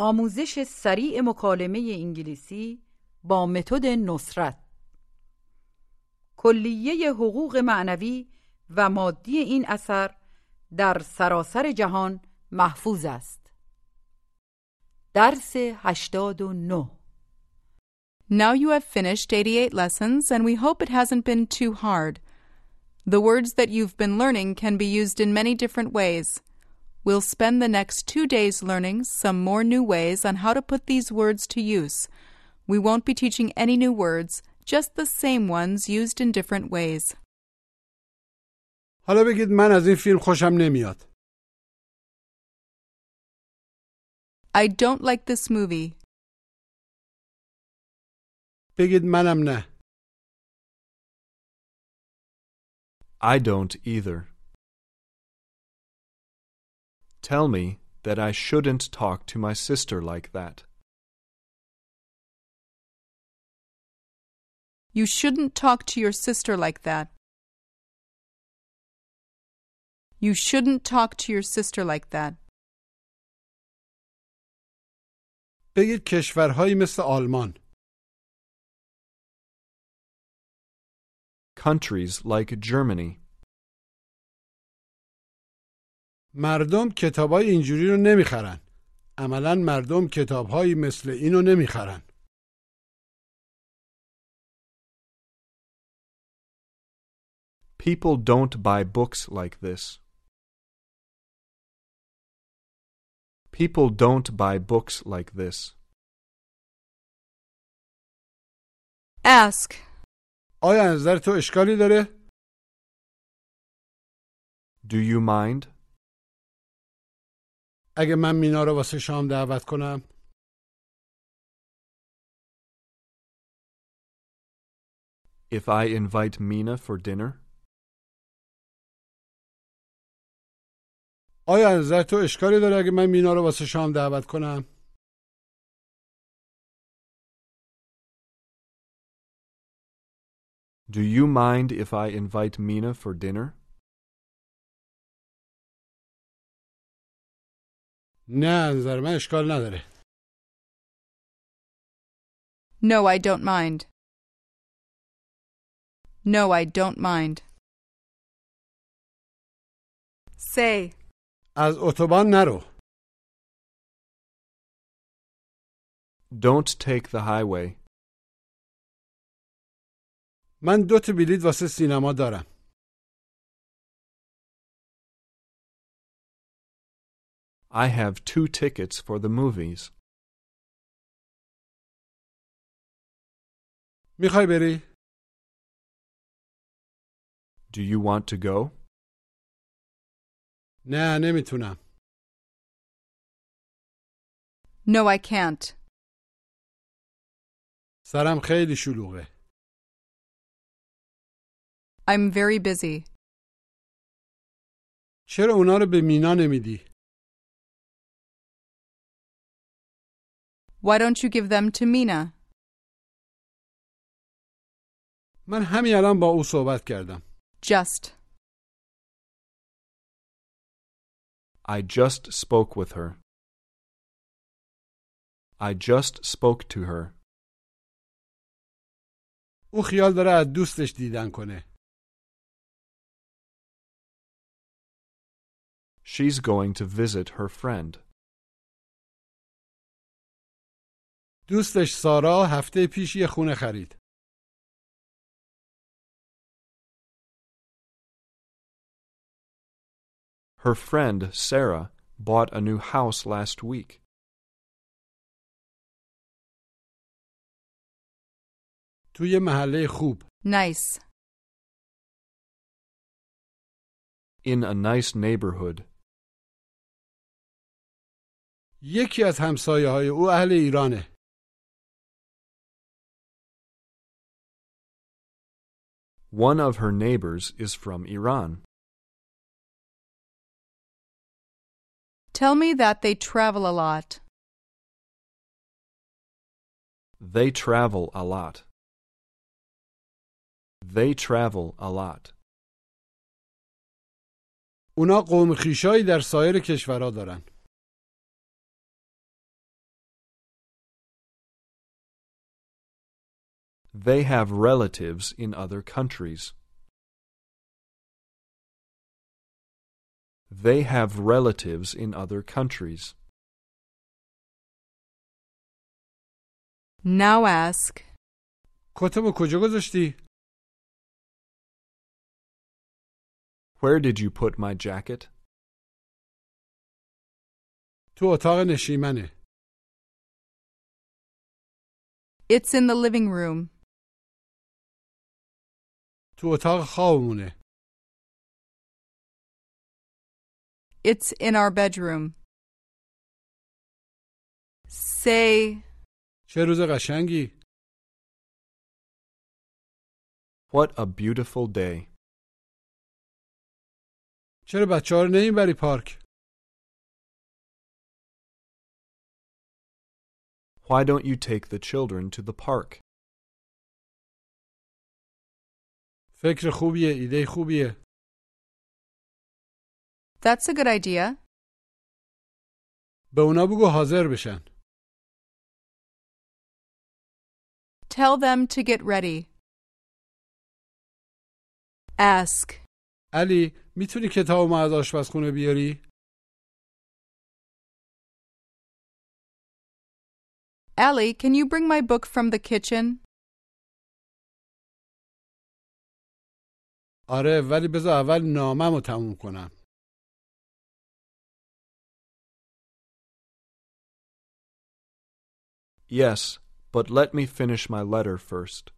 آموزش سریع مکالمه انگلیسی با متد نصرت کلیه حقوق معنوی و مادی این اثر در سراسر جهان محفوظ است درس 89 Now you have finished 88 lessons, and we hope it hasn't been too hard. The words that you've been learning can be used in many different ways. We'll spend the next two days learning some more new ways on how to put these words to use. We won't be teaching any new words, just the same ones used in different ways. حالا بگید من از این فیلم خوشم نمیاد. I don't like this movie. بگید منم نه. I don't either. Tell me that I shouldn't talk to my sister like that. You shouldn't talk to your sister like that. You shouldn't talk to your sister like that. بگید کشورهایی مثل آلمان. Countries like Germany. مردم کتابای اینجوری رو نمی‌خرن. عملا مردم کتابهایی مثل اینو نمی‌خرن. People don't buy books like this. People don't buy books like this. Ask. آیا نظر تو اشکالی داره؟ Do you mind اگه من مینا رو واسه شام دعوت کنم؟ if I invite Mina for dinner? آیا نظر تو اشکالی داره اگه من مینا رو واسه شام دعوت کنم؟ Do you mind if I invite Mina for dinner? نه نظر من اشکال نداره. No, I don't mind. No, I don't mind. Say. از اتوبان نرو. Don't take the highway. من دو تا بلیط واسه سینما دارم. I have two tickets for the movies. میخوای بری؟ Do you want to go? نه نمیتونم. No, I can't. سرم خیلی شلوغه. I'm very busy. چرا اونا رو به مینا نمیدی؟ Why don't you give them to Mina? من همین الان با او صحبت کردم Just. I just spoke with her. I just spoke to her. او خیال داره از دوستش دیدن کنه She's going to visit her friend. دوستش سارا هفته پیش یه خونه خرید Her friend, Sarah, bought a new house last week. توی محله خوب Nice. In a nice neighborhood. یکی از همسایه های او اهل ایرانه One of her neighbors is from Iran. Tell me that they travel a lot. They travel a lot. They travel a lot. اونا قوم خیشایی در سایر کشورها دارن They have relatives in other countries. They have relatives in other countries. Now ask, کتمو کجا گذاشتی؟ Where did you put my jacket? تو اتاق نشیمنه it's in the living room. تو اتاق خوابمونه It's in our bedroom. Say, چه روز قشنگی What a beautiful day. چرا بچه ها رو نمیبری پارک Why don't you take the children to the park? فکر خوبیه ایده خوبیه that's a good idea. به اونا بگو حاضر بشن Tell them to get ready. Ask, علی می‌تونی کتابمو از آشپزخونه بیاری Allie, can you bring my book from the kitchen? آره ولی بذار اول نامم تموم کنم Yes, but let me finish my letter first.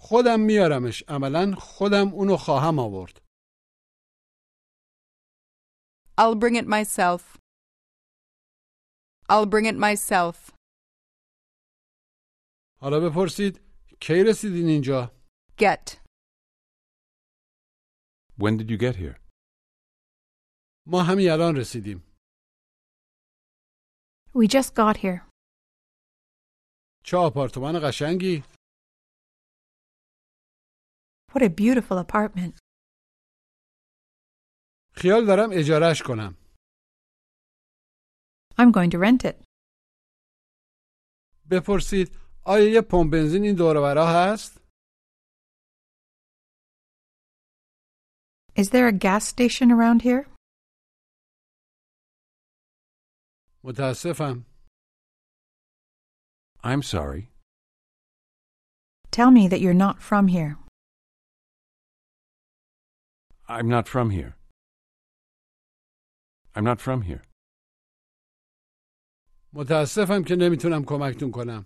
خودم میارمش عملا خودم اونو خواهم آورد I'll bring it myself. I'll bring it myself. حالا بپرسید کی رسیدین اینجا Get. When did you get here? ما همین الان رسیدیم We just got here. چه آپارتمان قشنگی What a beautiful apartment. خیال دارم اجارش کنم I'm going to rent it. بپرسید آیا یه پمپ بنزین این دور و برا هست Is there a gas station around here? متاسفم I'm sorry. Tell me that you're not from here. I'm not from here. I'm not from here. متاسفم که نمیتونم کمکتون کنم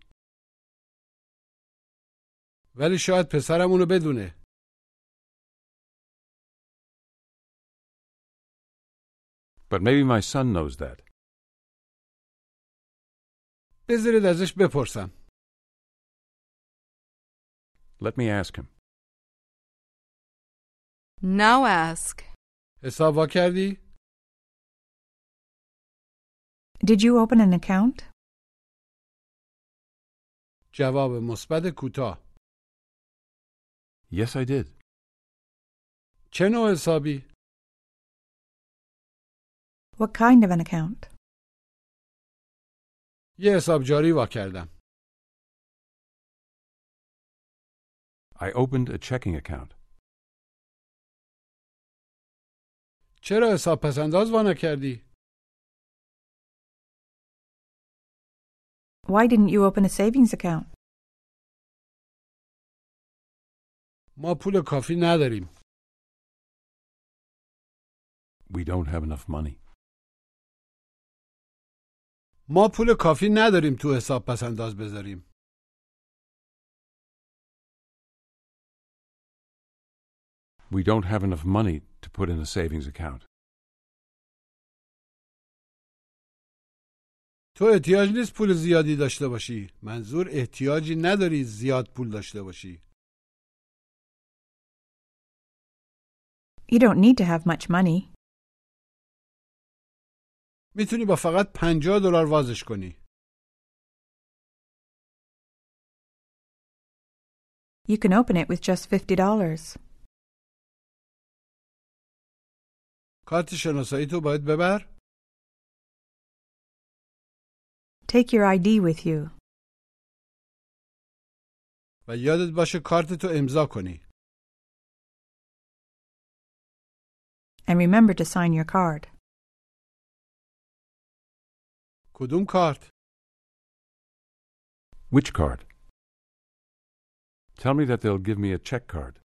ولی شاید پسرمونو بدونه. But maybe my son knows that. بذارید ازش بپرسم. Let me ask him. Now ask. حساب وا کردی؟ Did you open an account? جواب مثبت کوتاه. Yes, I did. چه نوع حسابی؟ What kind of an account? یه حساب جاری وا کردم. I opened a checking account. چرا حساب پسنداز وا نکردی؟ Why didn't you open a savings account? ما پول کافی نداریم. We don't have enough money. ما پول کافی نداریم تو حساب پسنداز بذاریم. We don't have enough money to put in a savings account. تو احتیاج نیست پول زیادی داشته باشی. منظور احتیاجی نداری زیاد پول داشته باشی. You don't need to have much money. میتونی با فقط 50 دلار وازش کنی. You can open it with just $50. کارت شناسایی تو باید ببر. Take your ID with you. و یادت باشه کارت تو امضا کنی. And remember to sign your card. کدوم کارت؟ Which card? Tell me that they'll give me a check card.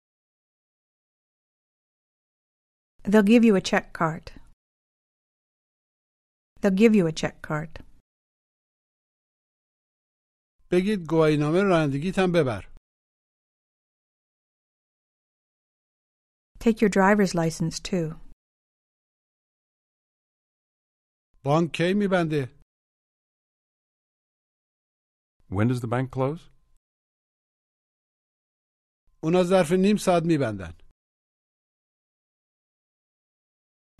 They'll give you a check card. They'll give you a check card. بگید گواهینامه رانندگیت هم ببر. Take your driver's license too. بانک کی میبنده؟ When does the bank close? اونا ظرف نیم ساعت میبندن.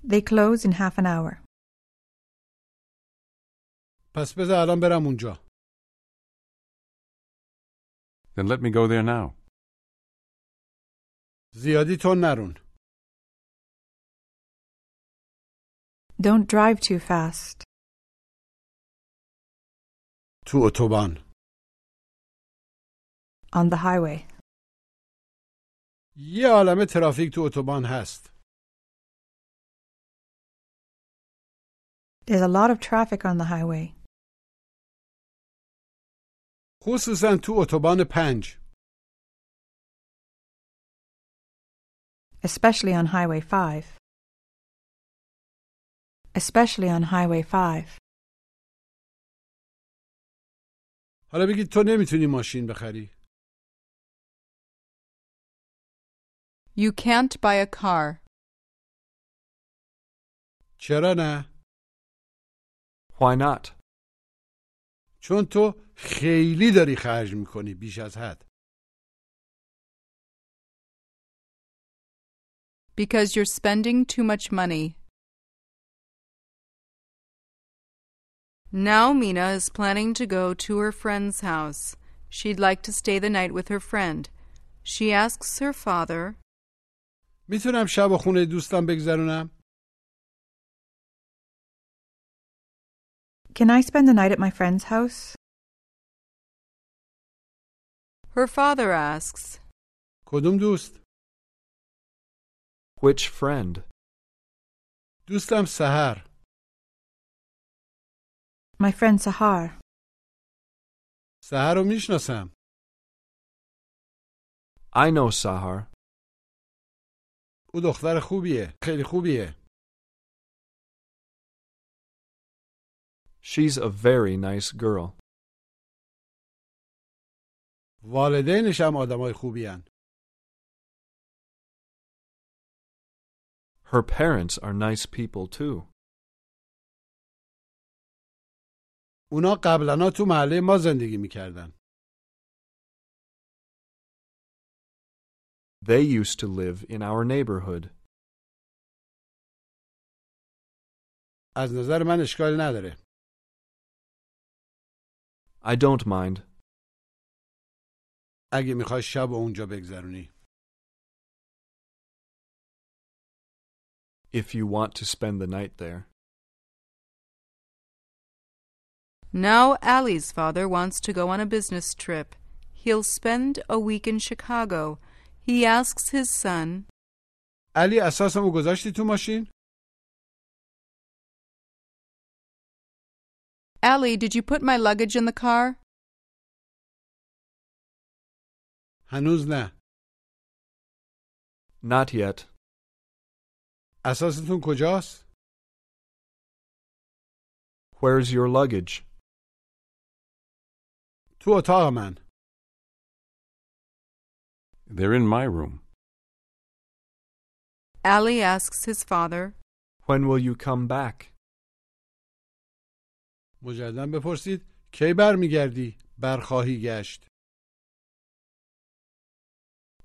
They close in half an hour. پس بذار الان برم اونجا. Then let me go there now. زیادی تون نرون. Don't drive too fast. تو اتوبان. On the highway. یه عالمه ترافیک تو اتوبان هست. There's a lot of traffic on the highway. خصوصا تو اتوبان پنج especially on Highway 5. Especially on Highway 5. حالا بگید تو نمیتونی ماشین بخری You can't buy a car. چرا نه؟ Why not? چون تو خیلی داری خرج میکنی بیش از حد Because you're spending too much money. Now Mina is planning to go to her friend's house. She'd like to stay the night with her friend. She asks her father, میتونم شب و خونه دوستم بگذرونم؟ Can I spend the night at my friend's house? Her father asks, کدوم دوست؟ Which friend? دوستم سهر My friend Sahar. سهر رو میشناسم I know Sahar. او دختر خوبیه خیلی خوبیه She's a very nice girl. والدینش هم آدمای خوبیان Her parents are nice people too. اونا قبلا تو محله ما زندگی می‌کردن They used to live in our neighborhood. از نظر من اشکال نداره I don't mind. اگه می‌خوای شب و اونجا بگذرونی If you want to spend the night there. Now Allie's father wants to go on a business trip. He'll spend a week in Chicago. He asks his son, علی اساسمو گذاشتی تو ماشین Allie, did you put my luggage in the car? هنوز نه Not yet. اساستون کجاست Where's your luggage? تو اتاق من They're in my room. Allie asks his father, When will you come back? مجددا بپرسید کی برمیگردی برخواهی گشت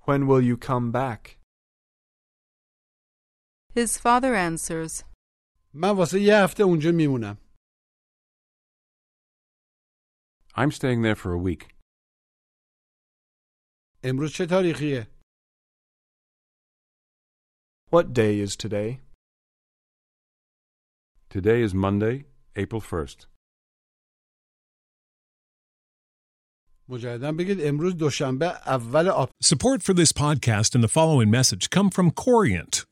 When will you come back? his father answers, من واسه یه هفته اونجا میمونم I'm staying there for a week. امروز چه تاریخیه What day is today? Today is Monday, April 1st. مجددا بگید امروز دوشنبه اول آب Support for this podcast and the following message come from Corient.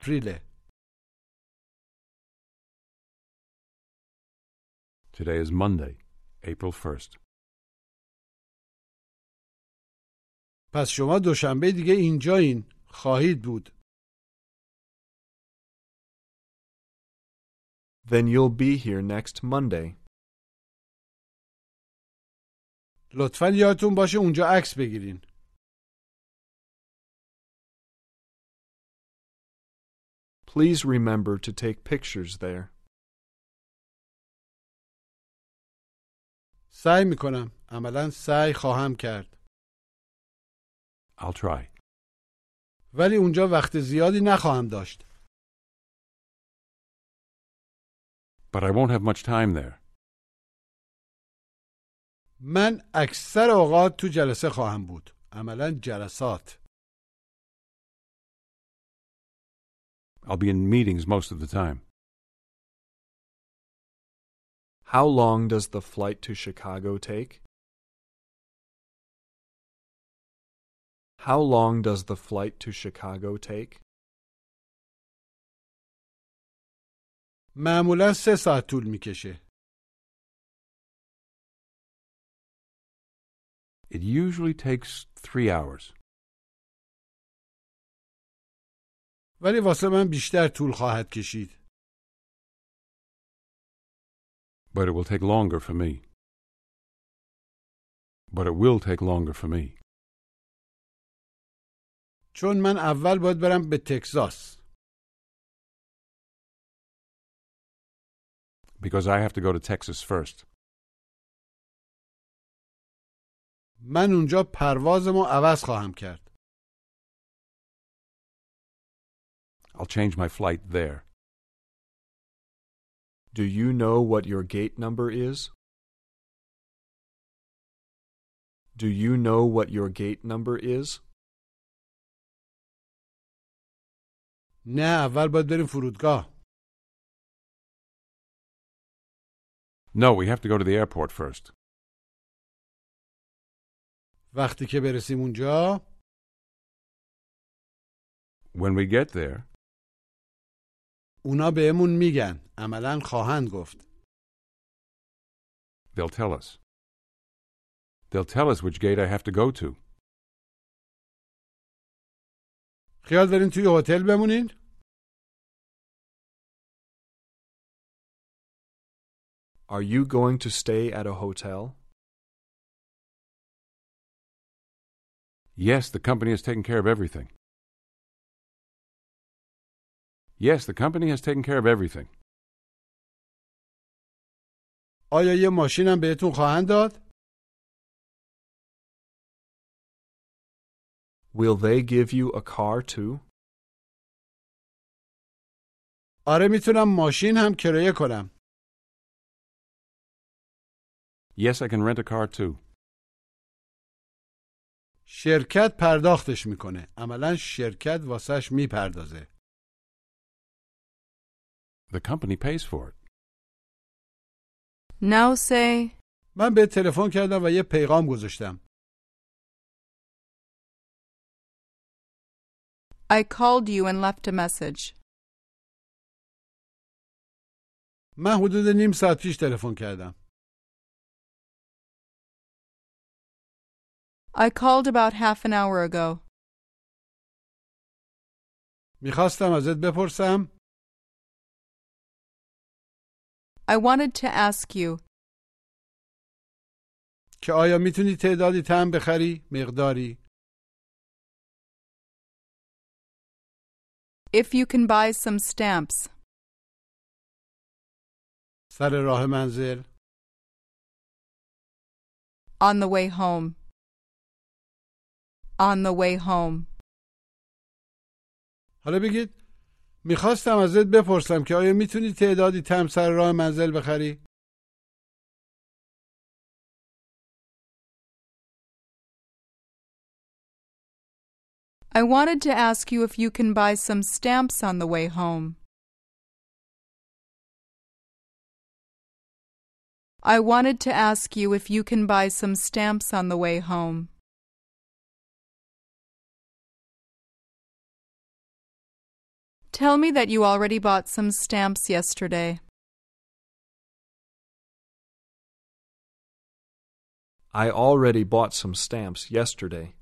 پریله Today is Monday, April 1st. پس شما دوشنبه دیگه اینجایین خواهید بود Then you'll be here next Monday. لطفا یادتون باشه اونجا عکس بگیرین Please remember to take pictures there. سعی می‌کنم عملا سعی خواهم کرد I'll try. ولی اونجا وقت زیادی نخواهم داشت But I won't have much time there. من اکثر اوقات تو جلسه خواهم بود عملا جلسات I'll be in meetings most of the time. How long does the flight to Chicago take? How long does the flight to Chicago take? معمولا سه ساعت طول میکشه It usually takes three hours. ولی واسه من بیشتر طول خواهد کشید But it will take longer for me. But it will take longer for me. چون من اول باید برم به تکساس Because I have to go to Texas first. من اونجا پروازمو عوض خواهم کرد I'll change my flight there. Do you know what your gate number is? Do you know what your gate number is? نه اول باید بریم فرودگاه No, we have to go to the airport first. وقتی که برسیم اونجا When we get there, اونا بهمون میگن عملا خواهند گفت they'll tell us. They'll tell us which gate I have to go to. خیال دارین توی هتل بمونین Are you going to stay at a hotel? Yes, the company has taken care of everything. Yes, the company has taken care of everything. آیا یه ماشینم بهتون خواهند داد Will they give you a car too? آره میتونم ماشین هم کرایه کنم Yes, I can rent a car too. شرکت پرداختش میکنه عملا شرکت واسش میپردازه The company pays for it. Now say, من به تلفن کردم و یه پیغام گذاشتم I called you and left a message. من حدود نیم ساعت پیش تلفن کردم I called about half an hour ago. میخواستم ازت بپرسم I wanted to ask you که آیا میتونی تعدادی تم بخری مقداری if you can buy some stamps سر راه منزل on the way home. On the way home. حالا بگید می‌خواستم ازت بپرسم که آیا می‌تونی تعدادی تم سر راه منزل بخری I wanted to ask you if you can buy some stamps on the way home. I wanted to ask you if you can buy some stamps on the way home. Tell me that you already bought some stamps yesterday. I already bought some stamps yesterday.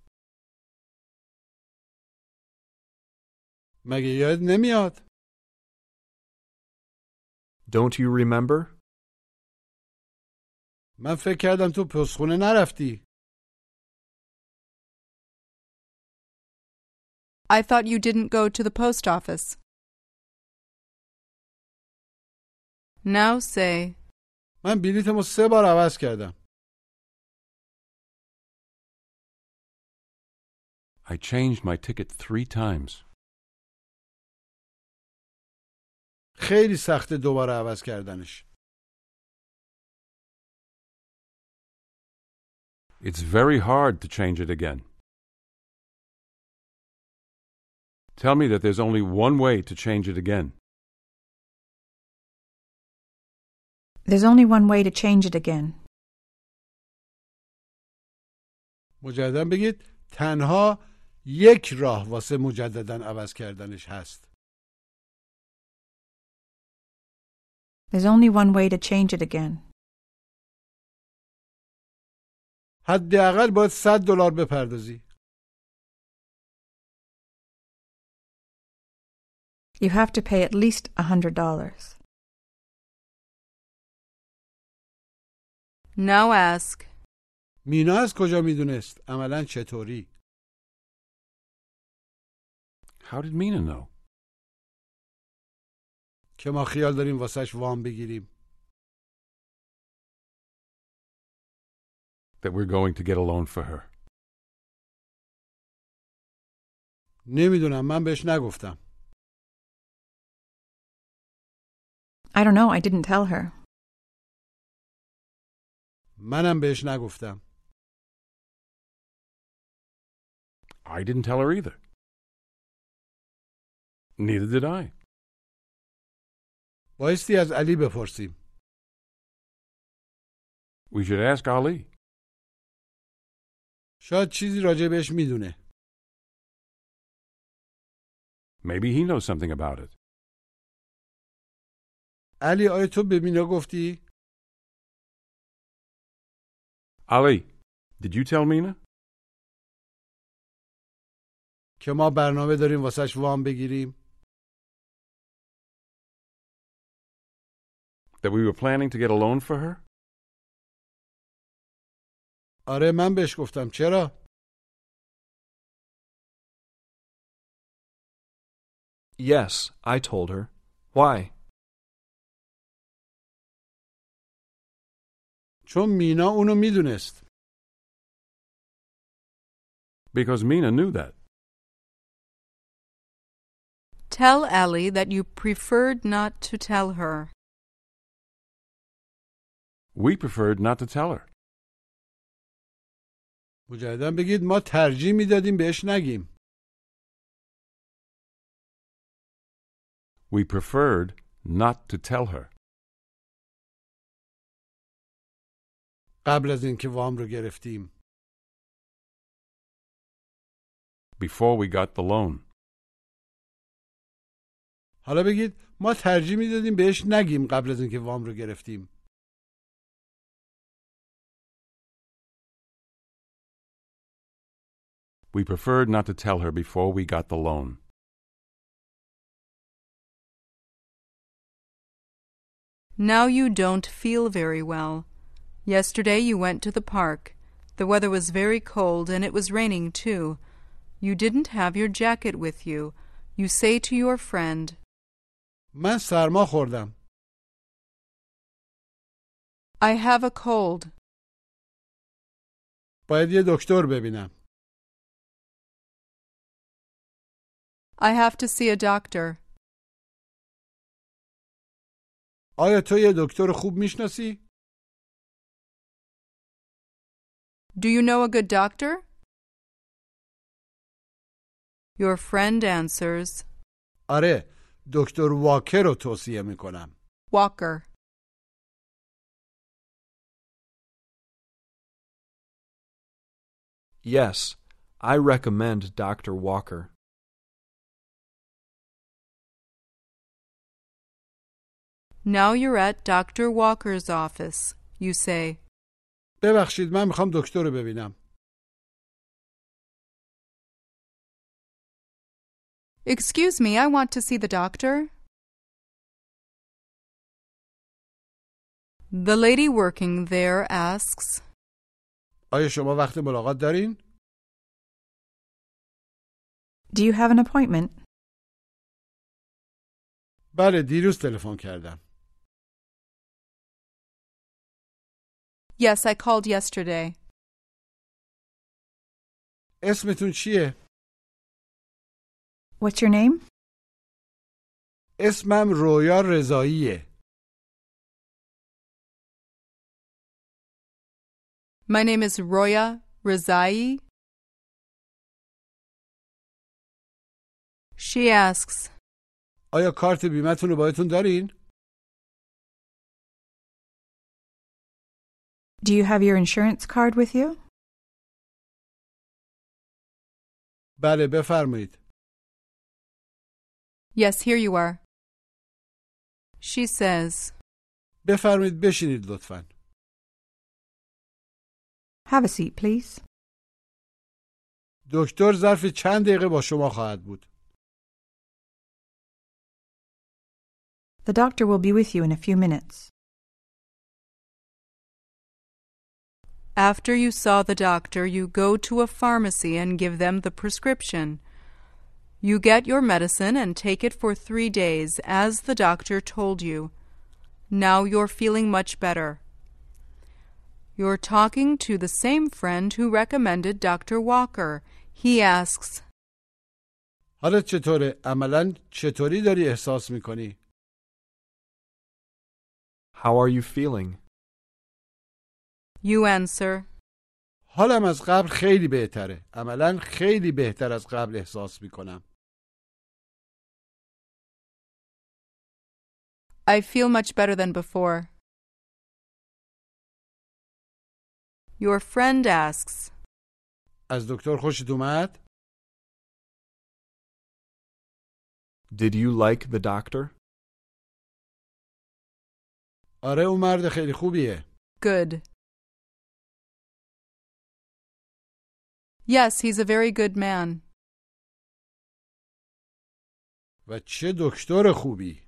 مگه یاد نمیاد Don't you remember? من فکر کردم تو پستخونه نرفتی I thought you didn't go to the post office. Now say, من بلیتمو سه بار عوض کردم I changed my ticket three times. خیلی سخته دوباره عوض کردنش It's very hard to change it again. Tell me that there's only one way to change it again. There's only one way to change it again. مجددا بگید تنها یک راه واسه مجددا عوض کردنش هست There's only one way to change it again. حداقل باید 100 دلار بپردازی You have to pay at least a hundred dollars. now ask, مینا از کجا میدونست عملا چطوری How did Mina know? که ما خیال داریم واسش وام بگیریم That we're going to get a loan for her. نمیدونم من بهش نگفتم I don't know, I didn't tell her. منم بهش نگفتم I didn't tell her either. Neither did I. بایستی از علی بپرسیم We should ask Ali. شاید چیزی راجع بهش میدونه Maybe he knows something about it. علی آیا تو به مینا گفتی Ali, did you tell Mina که ما برنامه داریم واسش وام بگیریم that we were planning to get a loan for her? آره من بهش گفتم چرا Yes, I told her. Why? چون مینا اونو میدونست Because Mina knew that. tell Allie that you preferred not to tell her. We preferred not to tell her. مجددا بگید ما ترجیح میدادیم بهش نگیم We preferred not to tell her قبل از اینکه وام رو گرفتیم before we got the loan. حالا بگید ما ترجیح میدادیم بهش نگیم قبل از اینکه وام رو گرفتیم We preferred not to tell her before we got the loan. Now you don't feel very well. Yesterday you went to the park. The weather was very cold and it was raining too. You didn't have your jacket with you. You say to your friend, من سرما خوردم I have a cold. باید یه دکتر ببینم I have to see a doctor. آیا تو یه دکتر خوب میشناسی؟ Do you know a good doctor? Your friend answers, آره دکتر واکر رو توصیه میکنم Walker. Yes, I recommend Dr. Walker. Now you're at Dr. Walker's office. You say, ببخشید من می‌خوام دکتر رو ببینم Excuse me, I want to see the doctor. The lady working there asks, آیا شما وقت ملاقات دارین؟ Do you have an appointment? بله دیروز تلفن کردم Yes, I called yesterday. اسمتون چیه؟ What's your name? اسمم رویا رضاییه My name is Roya Rizai. She asks, آیا کارت بیمتون رو باهاتون دارین؟ Do you have your insurance card with you? بله بفرمایید Yes, here you are. She says, بفرمایید بشینید لطفا Have a seat, please. دکتر ظرف چند دقیقه با شما خواهد بود The doctor will be with you in a few minutes. After you saw the doctor, you go to a pharmacy and give them the prescription. You get your medicine and take it for three days, as the doctor told you. Now you're feeling much better. You're talking to the same friend who recommended Dr. Walker. He asks, حالت چطوره؟ عملا چطوری داری احساس میکنی؟ How are you feeling? You answer, حالم از قبل خیلی بهتره عملا خیلی بهتر از قبل احساس میکنم I feel much better than before. Your friend asks, از دکتر خوشت اومد؟ Did you like the doctor? آره اون مرد خیلی خوبیه Good. Yes, he's a very good man. و چه دکتر خوبی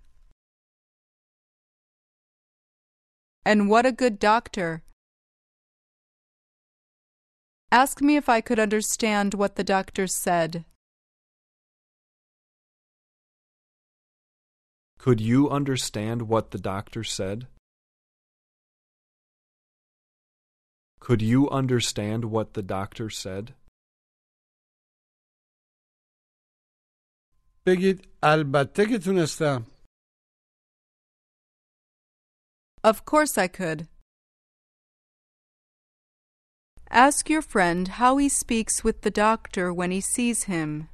And what a good doctor. Ask me if I could understand what the doctor said. Could you understand what the doctor said? Could you understand what the doctor said? بگید البته که تونستم Of course I could. Ask your friend how he speaks with the doctor when he sees him.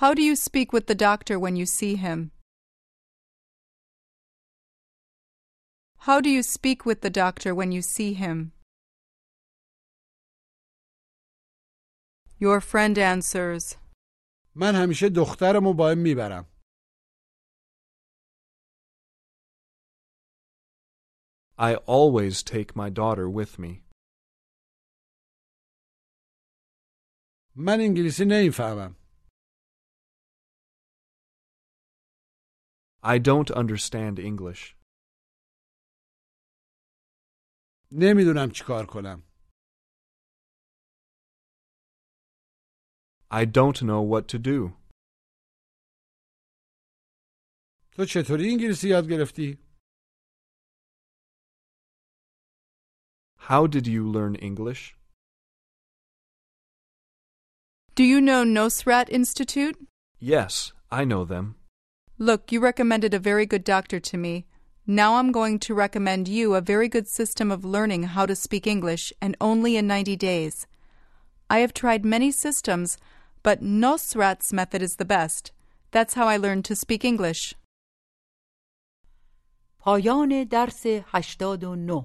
How do you speak with the doctor when you see him? How do you speak with the doctor when you see him? Your friend answers, من همیشه دخترمو باهم میبرم I always take my daughter with me. من انگلیسی نمیفهمم I don't understand English. نمیدونم چیکار کنم I don't know what to do. تو چطوری انگلیسی یاد گرفتی؟ How did you learn English? Do you know Nosrat Institute? Yes, I know them. Look, you recommended a very good doctor to me. Now I'm going to recommend you a very good system of learning how to speak English, and only in 90 days. I have tried many systems, but Nosrat's method is the best. That's how I learned to speak English. پایان درس 89